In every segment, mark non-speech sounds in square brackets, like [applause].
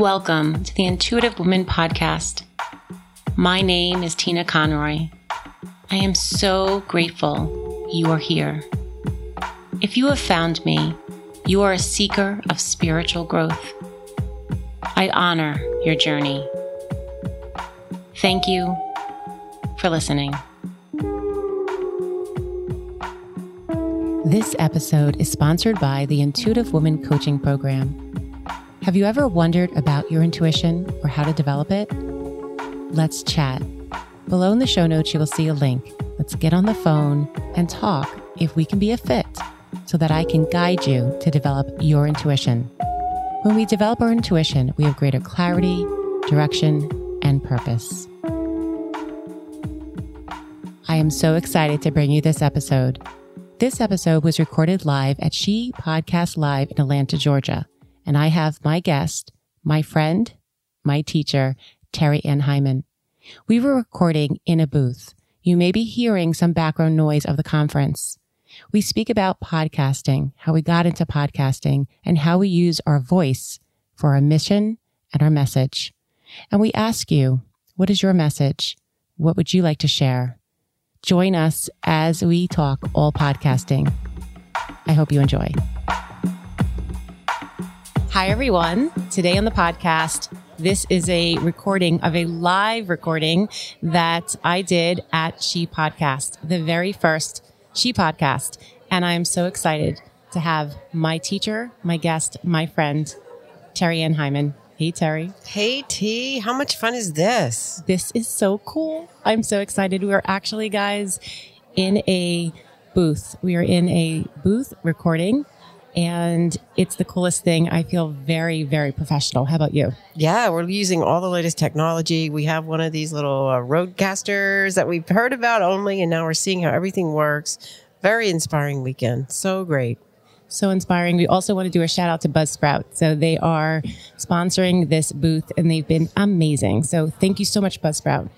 Welcome to the Intuitive Woman Podcast. My name is Tina Conroy. I am so grateful you are here. If you have found me, you are a seeker of spiritual growth. I honor your journey. Thank you for listening. This episode is sponsored by the Intuitive Woman Coaching Program. Have you ever wondered about your intuition or how to develop it? Let's chat. Below in the show notes, you will see a link. Let's get on the phone and talk if we can be a fit so that I can guide you to develop your intuition. When we develop our intuition, we have greater clarity, direction, and purpose. I am so excited to bring you this episode. This episode was recorded live at She Podcast Live in Atlanta, Georgia and I have my guest, my friend, my teacher, Terri Ann Heiman. We were recording in a booth. You may be hearing some background noise of the conference. We speak about podcasting, how we got into podcasting, and how we use our voice for our mission and our message. And we ask you, what is your message? What would you like to share? Join us as we talk all podcasting. I hope you enjoy. Hi, everyone. Today on the podcast, this is a recording of a live recording that I did at She Podcast, the very first She Podcast. And I'm so excited to have my teacher, my guest, my friend, Terri Ann Heiman. Hey, Terri. Hey, T. How much fun is this? This is so cool. I'm so excited. We are actually, guys, in a booth. We are in a booth recording and it's the coolest thing. I feel very, very professional. How about you? Yeah, we're using all the latest technology. We have one of these little uh, Rodecasters that we've heard about only, and now we're seeing how everything works. Very inspiring weekend. So great. So inspiring. We also want to do a shout out to Buzzsprout. So they are sponsoring this booth and they've been amazing. So thank you so much, Buzzsprout.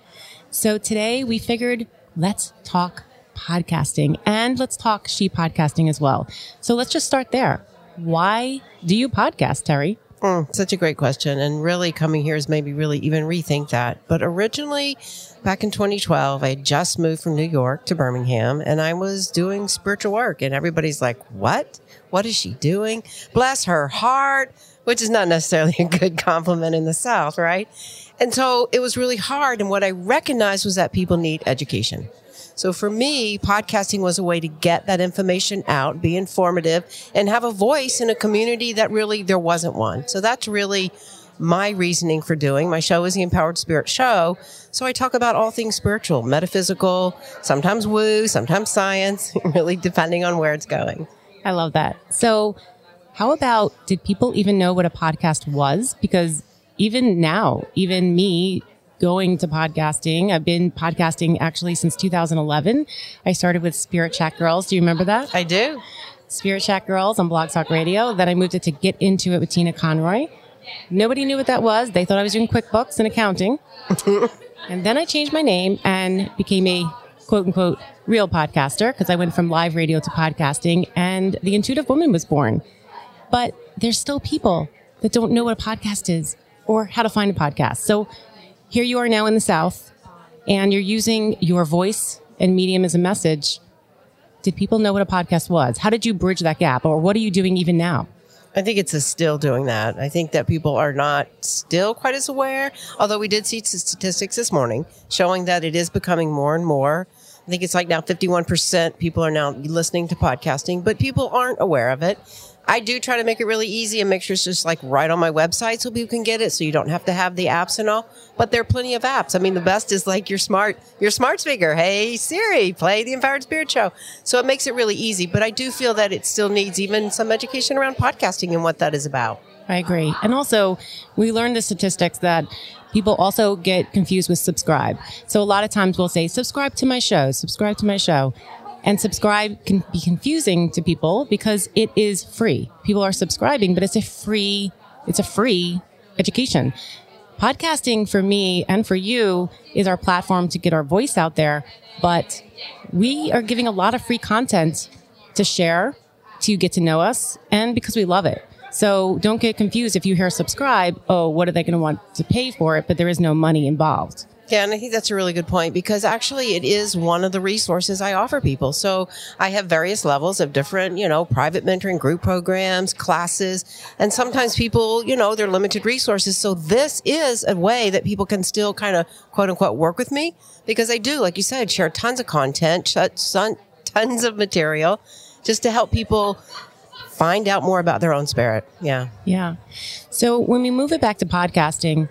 So today we figured let's talk podcasting and let's talk she podcasting as well. So let's just start there. Why do you podcast, Terri? Mm, such a great question. And really coming here is maybe really even rethink that. But originally, back in 2012, I just moved from New York to Birmingham and I was doing spiritual work. And everybody's like, what? What is she doing? Bless her heart, which is not necessarily [laughs] a good compliment in the South, right? And so it was really hard. And what I recognized was that people need education. So for me, podcasting was a way to get that information out, be informative, and have a voice in a community that really there wasn't one. So that's really my reasoning for doing. My show is the Empowered Spirit Show. So I talk about all things spiritual, metaphysical, sometimes woo, sometimes science, [laughs] really depending on where it's going. I love that. So how about did people even know what a podcast was? Because even now, even me going to podcasting. I've been podcasting actually since 2011. I started with Spirit Chat Girls. Do you remember that? I do. Spirit Chat Girls on Blog Talk Radio. Then I moved it to Get Into It with Tina Conroy. Nobody knew what that was. They thought I was doing QuickBooks and accounting. [laughs] and then I changed my name and became a quote unquote real podcaster because I went from live radio to podcasting and the intuitive woman was born. But there's still people that don't know what a podcast is or how to find a podcast. So here you are now in the South and you're using your voice and medium as a message. Did people know what a podcast was? How did you bridge that gap? Or what are you doing even now? I think it's still doing that. I think that people are not still quite as aware, although we did see statistics this morning showing that it is becoming more and more. I think it's like now 51% people are now listening to podcasting, but people aren't aware of it. I do try to make it really easy and make sure it's just like right on my website so people can get it so you don't have to have the apps and all. But there are plenty of apps. I mean, the best is like your smart, your smart speaker. Hey Siri, play the Empowered Spirit Show. So it makes it really easy. But I do feel that it still needs even some education around podcasting and what that is about. I agree. And also, we learned the statistics that people also get confused with subscribe. So a lot of times we'll say, subscribe to my show, subscribe to my show. And subscribe can be confusing to people because it is free. People are subscribing, but it's a free, it's a free education. Podcasting for me and for you is our platform to get our voice out there, but we are giving a lot of free content to share, to get to know us, and because we love it. So don't get confused if you hear subscribe. Oh, what are they going to want to pay for it? But there is no money involved. Yeah, and I think that's a really good point because actually it is one of the resources I offer people. So I have various levels of different, you know, private mentoring group programs, classes, and sometimes people, you know, they're limited resources. So this is a way that people can still kind of quote unquote work with me because I do, like you said, share tons of content, tons of material just to help people find out more about their own spirit. Yeah. Yeah. So when we move it back to podcasting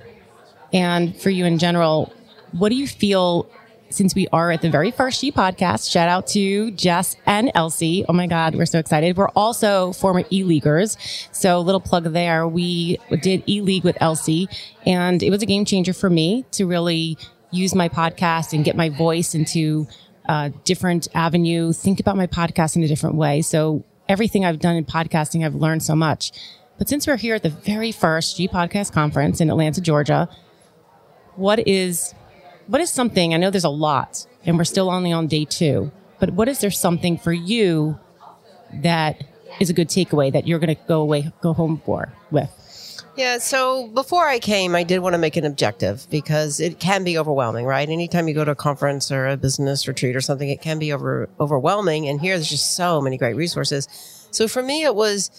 and for you in general, what do you feel since we are at the very first She podcast? Shout out to Jess and Elsie. Oh my God, we're so excited. We're also former E Leaguers. So little plug there. We did E League with Elsie and it was a game changer for me to really use my podcast and get my voice into a different avenue, think about my podcast in a different way. So everything I've done in podcasting, I've learned so much. But since we're here at the very first She Podcast conference in Atlanta, Georgia, what is what is something, I know there's a lot and we're still only on day two, but what is there something for you that is a good takeaway that you're going to go away, go home for with? Yeah, so before I came, I did want to make an objective because it can be overwhelming, right? Anytime you go to a conference or a business retreat or something, it can be over overwhelming. And here there's just so many great resources. So for me, it was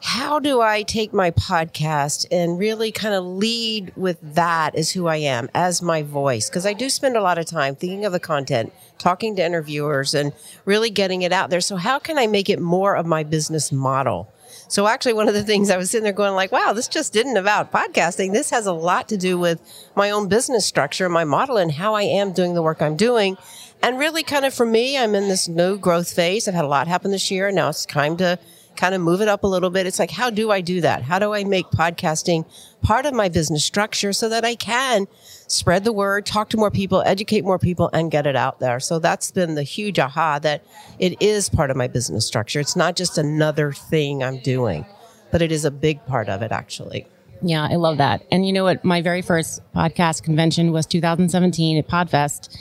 how do I take my podcast and really kind of lead with that as who I am, as my voice? Because I do spend a lot of time thinking of the content, talking to interviewers, and really getting it out there. So, how can I make it more of my business model? So, actually, one of the things I was sitting there going, like, wow, this just didn't about podcasting. This has a lot to do with my own business structure, my model, and how I am doing the work I'm doing. And really, kind of for me, I'm in this new growth phase. I've had a lot happen this year. Now it's time to kind of move it up a little bit. It's like, how do I do that? How do I make podcasting part of my business structure so that I can spread the word, talk to more people, educate more people, and get it out there? So that's been the huge aha that it is part of my business structure. It's not just another thing I'm doing, but it is a big part of it, actually. Yeah, I love that. And you know what? My very first podcast convention was 2017 at Podfest.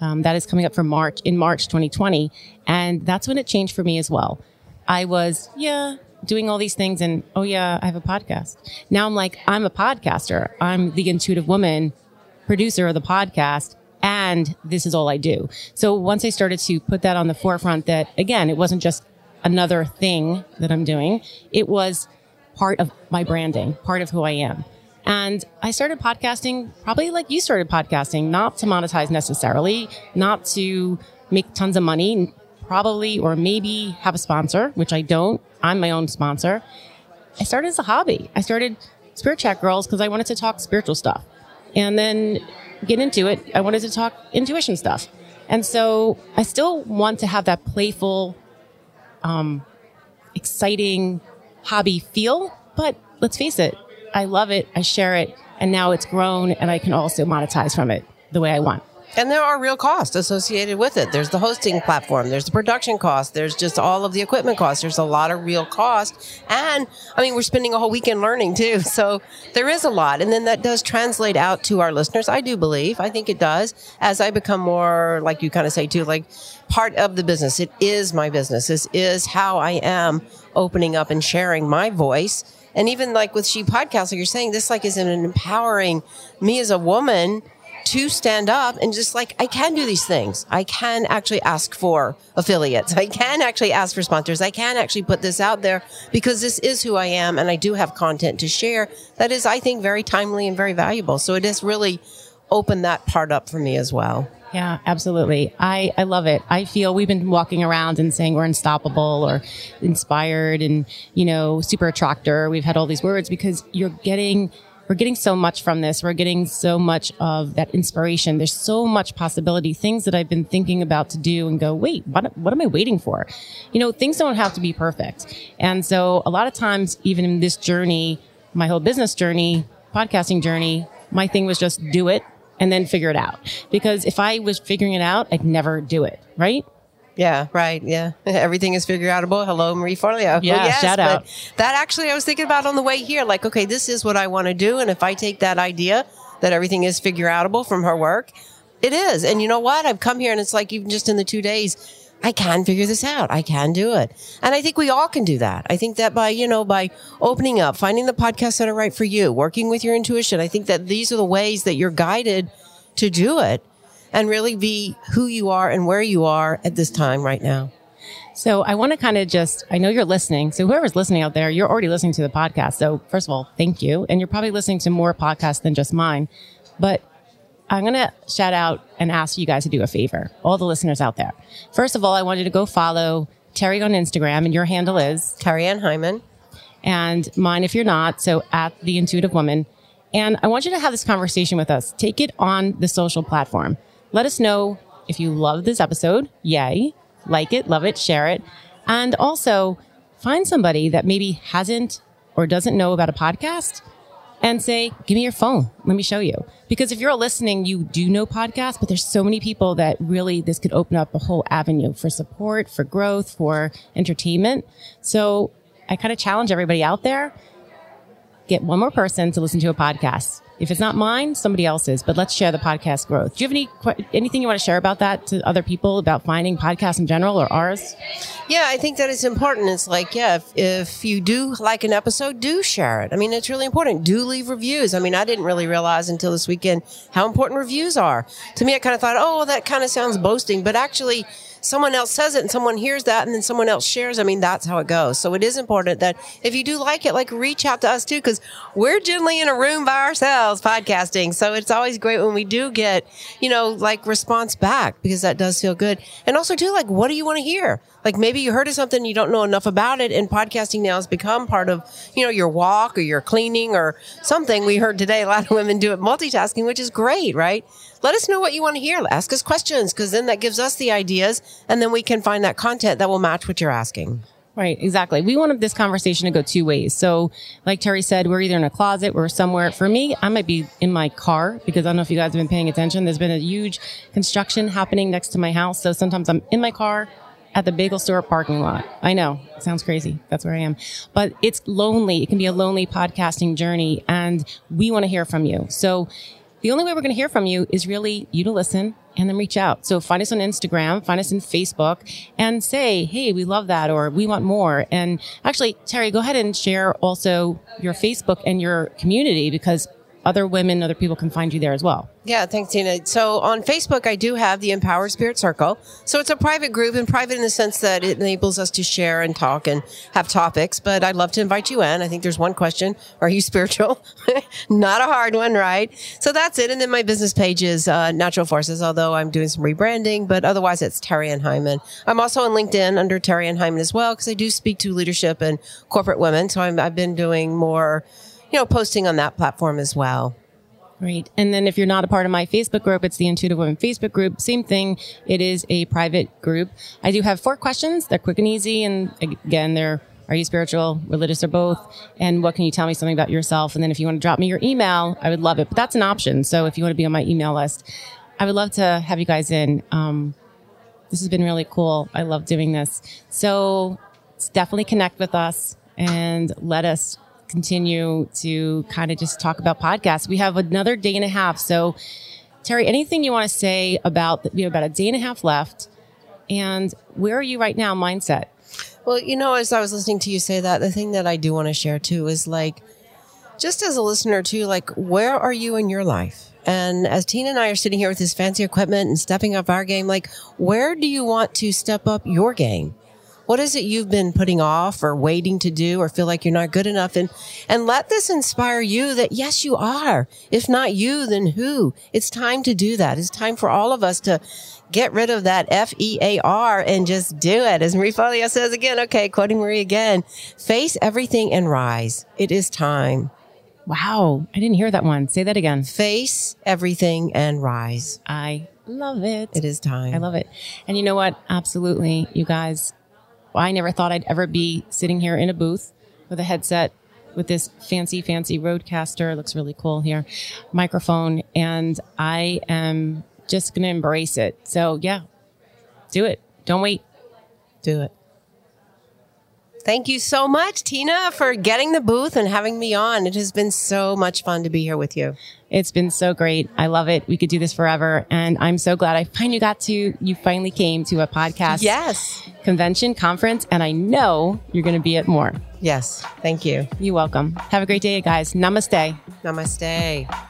Um, that is coming up for March in March 2020, and that's when it changed for me as well. I was, yeah, doing all these things and, oh yeah, I have a podcast. Now I'm like, I'm a podcaster. I'm the intuitive woman producer of the podcast and this is all I do. So once I started to put that on the forefront that again, it wasn't just another thing that I'm doing. It was part of my branding, part of who I am. And I started podcasting probably like you started podcasting, not to monetize necessarily, not to make tons of money, probably or maybe have a sponsor, which I don't. I'm my own sponsor. I started as a hobby. I started Spirit Chat Girls because I wanted to talk spiritual stuff. And then get into it, I wanted to talk intuition stuff. And so I still want to have that playful, um, exciting hobby feel. But let's face it, I love it. I share it. And now it's grown and I can also monetize from it the way I want. And there are real costs associated with it. There's the hosting platform, there's the production cost, there's just all of the equipment costs. There's a lot of real cost. And I mean, we're spending a whole weekend learning too. [laughs] So there is a lot. And then that does translate out to our listeners. I do believe, I think it does, as I become more, like you kind of say too, like part of the business. It is my business. This is how I am opening up and sharing my voice. And even like with She Podcast, like you're saying, this like is an empowering me as a woman to stand up and just like, I can do these things. I can actually ask for affiliates. I can actually ask for sponsors. I can actually put this out there because this is who I am and I do have content to share that is, I think, very timely and very valuable. So it has really opened that part up for me as well. Yeah, absolutely. I, I love it. I feel we've been walking around and saying we're unstoppable or inspired and, you know, super attractor. We've had all these words because you're getting we're getting so much from this. We're getting so much of that inspiration. There's so much possibility, things that I've been thinking about to do and go, wait, what, what am I waiting for? You know, things don't have to be perfect. And so a lot of times, even in this journey, my whole business journey, podcasting journey, my thing was just do it and then figure it out. Because if I was figuring it out, I'd never do it. Right. Yeah, right. Yeah. [laughs] Everything is figure outable. Hello, Marie Forleo. Yeah, yes, shout out. That actually, I was thinking about on the way here. Like, okay, this is what I want to do. And if I take that idea that everything is figure outable from her work, it is. And you know what? I've come here and it's like even just in the two days, I can figure this out. I can do it. And I think we all can do that. I think that by, you know, by opening up, finding the podcasts that are right for you, working with your intuition, I think that these are the ways that you're guided to do it and really be who you are and where you are at this time right now. So I want to kind of just, I know you're listening. So whoever's listening out there, you're already listening to the podcast. So first of all, thank you. And you're probably listening to more podcasts than just mine. But I'm going to shout out and ask you guys to do a favor, all the listeners out there. First of all, I want you to go follow Terri on Instagram, and your handle is Terri Ann Heiman. And mine, if you're not, so at the Intuitive Woman. And I want you to have this conversation with us. Take it on the social platform. Let us know if you love this episode. Yay. Like it, love it, share it. And also find somebody that maybe hasn't or doesn't know about a podcast and say, give me your phone. Let me show you. Because if you're listening, you do know podcasts, but there's so many people that really this could open up a whole avenue for support, for growth, for entertainment. So I kind of challenge everybody out there. Get one more person to listen to a podcast. If it's not mine, somebody else's, but let's share the podcast growth. Do you have any, anything you want to share about that to other people about finding podcasts in general or ours? Yeah, I think that it's important. It's like, yeah, if, if you do like an episode, do share it. I mean, it's really important. Do leave reviews. I mean, I didn't really realize until this weekend how important reviews are. To me, I kind of thought, oh, well, that kind of sounds boasting, but actually, someone else says it and someone hears that and then someone else shares. I mean, that's how it goes. So it is important that if you do like it, like reach out to us too, because we're generally in a room by ourselves podcasting. So it's always great when we do get, you know, like response back because that does feel good. And also too, like, what do you want to hear? Like maybe you heard of something, you don't know enough about it, and podcasting now has become part of, you know, your walk or your cleaning or something. We heard today a lot of women do it multitasking, which is great, right? let us know what you want to hear. Ask us questions because then that gives us the ideas and then we can find that content that will match what you're asking. Right, exactly. We wanted this conversation to go two ways. So, like Terri said, we're either in a closet, we're somewhere. For me, I might be in my car because I don't know if you guys have been paying attention. There's been a huge construction happening next to my house. So sometimes I'm in my car at the bagel store parking lot. I know, it sounds crazy. That's where I am. But it's lonely. It can be a lonely podcasting journey, and we want to hear from you. So, the only way we're going to hear from you is really you to listen and then reach out. So find us on Instagram, find us in Facebook and say, Hey, we love that or we want more. And actually, Terri, go ahead and share also your Facebook and your community because other women, other people can find you there as well. Yeah, thanks, Tina. So on Facebook, I do have the Empowered Spirit Circle. So it's a private group and private in the sense that it enables us to share and talk and have topics. But I'd love to invite you in. I think there's one question. Are you [laughs] spiritual? Not a hard one, right? So that's it. And then my business page is uh, Natural Forces, although I'm doing some rebranding, but otherwise it's Terri Ann Heiman. I'm also on LinkedIn under Terri Ann Heiman as well because I do speak to leadership and corporate women. So i I've been doing more you know, posting on that platform as well. Great. And then if you're not a part of my Facebook group, it's the Intuitive Women Facebook group. Same thing. It is a private group. I do have four questions. They're quick and easy. And again, they're are you spiritual, religious, or both? And what can you tell me something about yourself? And then if you want to drop me your email, I would love it. But that's an option. So if you want to be on my email list, I would love to have you guys in. Um, this has been really cool. I love doing this. So definitely connect with us and let us continue to kind of just talk about podcasts. We have another day and a half. So, Terri, anything you want to say about, we have about a day and a half left. And where are you right now, mindset? Well, you know, as I was listening to you say that, the thing that I do want to share too is like, just as a listener too, like, where are you in your life? And as Tina and I are sitting here with this fancy equipment and stepping up our game, like, where do you want to step up your game? What is it you've been putting off or waiting to do or feel like you're not good enough? And, and let this inspire you that yes, you are. If not you, then who? It's time to do that. It's time for all of us to get rid of that F E A R and just do it. As Marie Forleo says again, okay, quoting Marie again, face everything and rise. It is time. Wow. I didn't hear that one. Say that again. Face everything and rise. I love it. It is time. I love it. And you know what? Absolutely. You guys, I never thought I'd ever be sitting here in a booth with a headset with this fancy, fancy Rodecaster. It looks really cool here. Microphone. And I am just going to embrace it. So yeah, do it. Don't wait. Do it. Thank you so much, Tina, for getting the booth and having me on. It has been so much fun to be here with you. It's been so great. I love it. We could do this forever. And I'm so glad I finally got to, you finally came to a podcast. Yes. Convention conference. And I know you're going to be at more. Yes. Thank you. You're welcome. Have a great day, guys. Namaste. Namaste.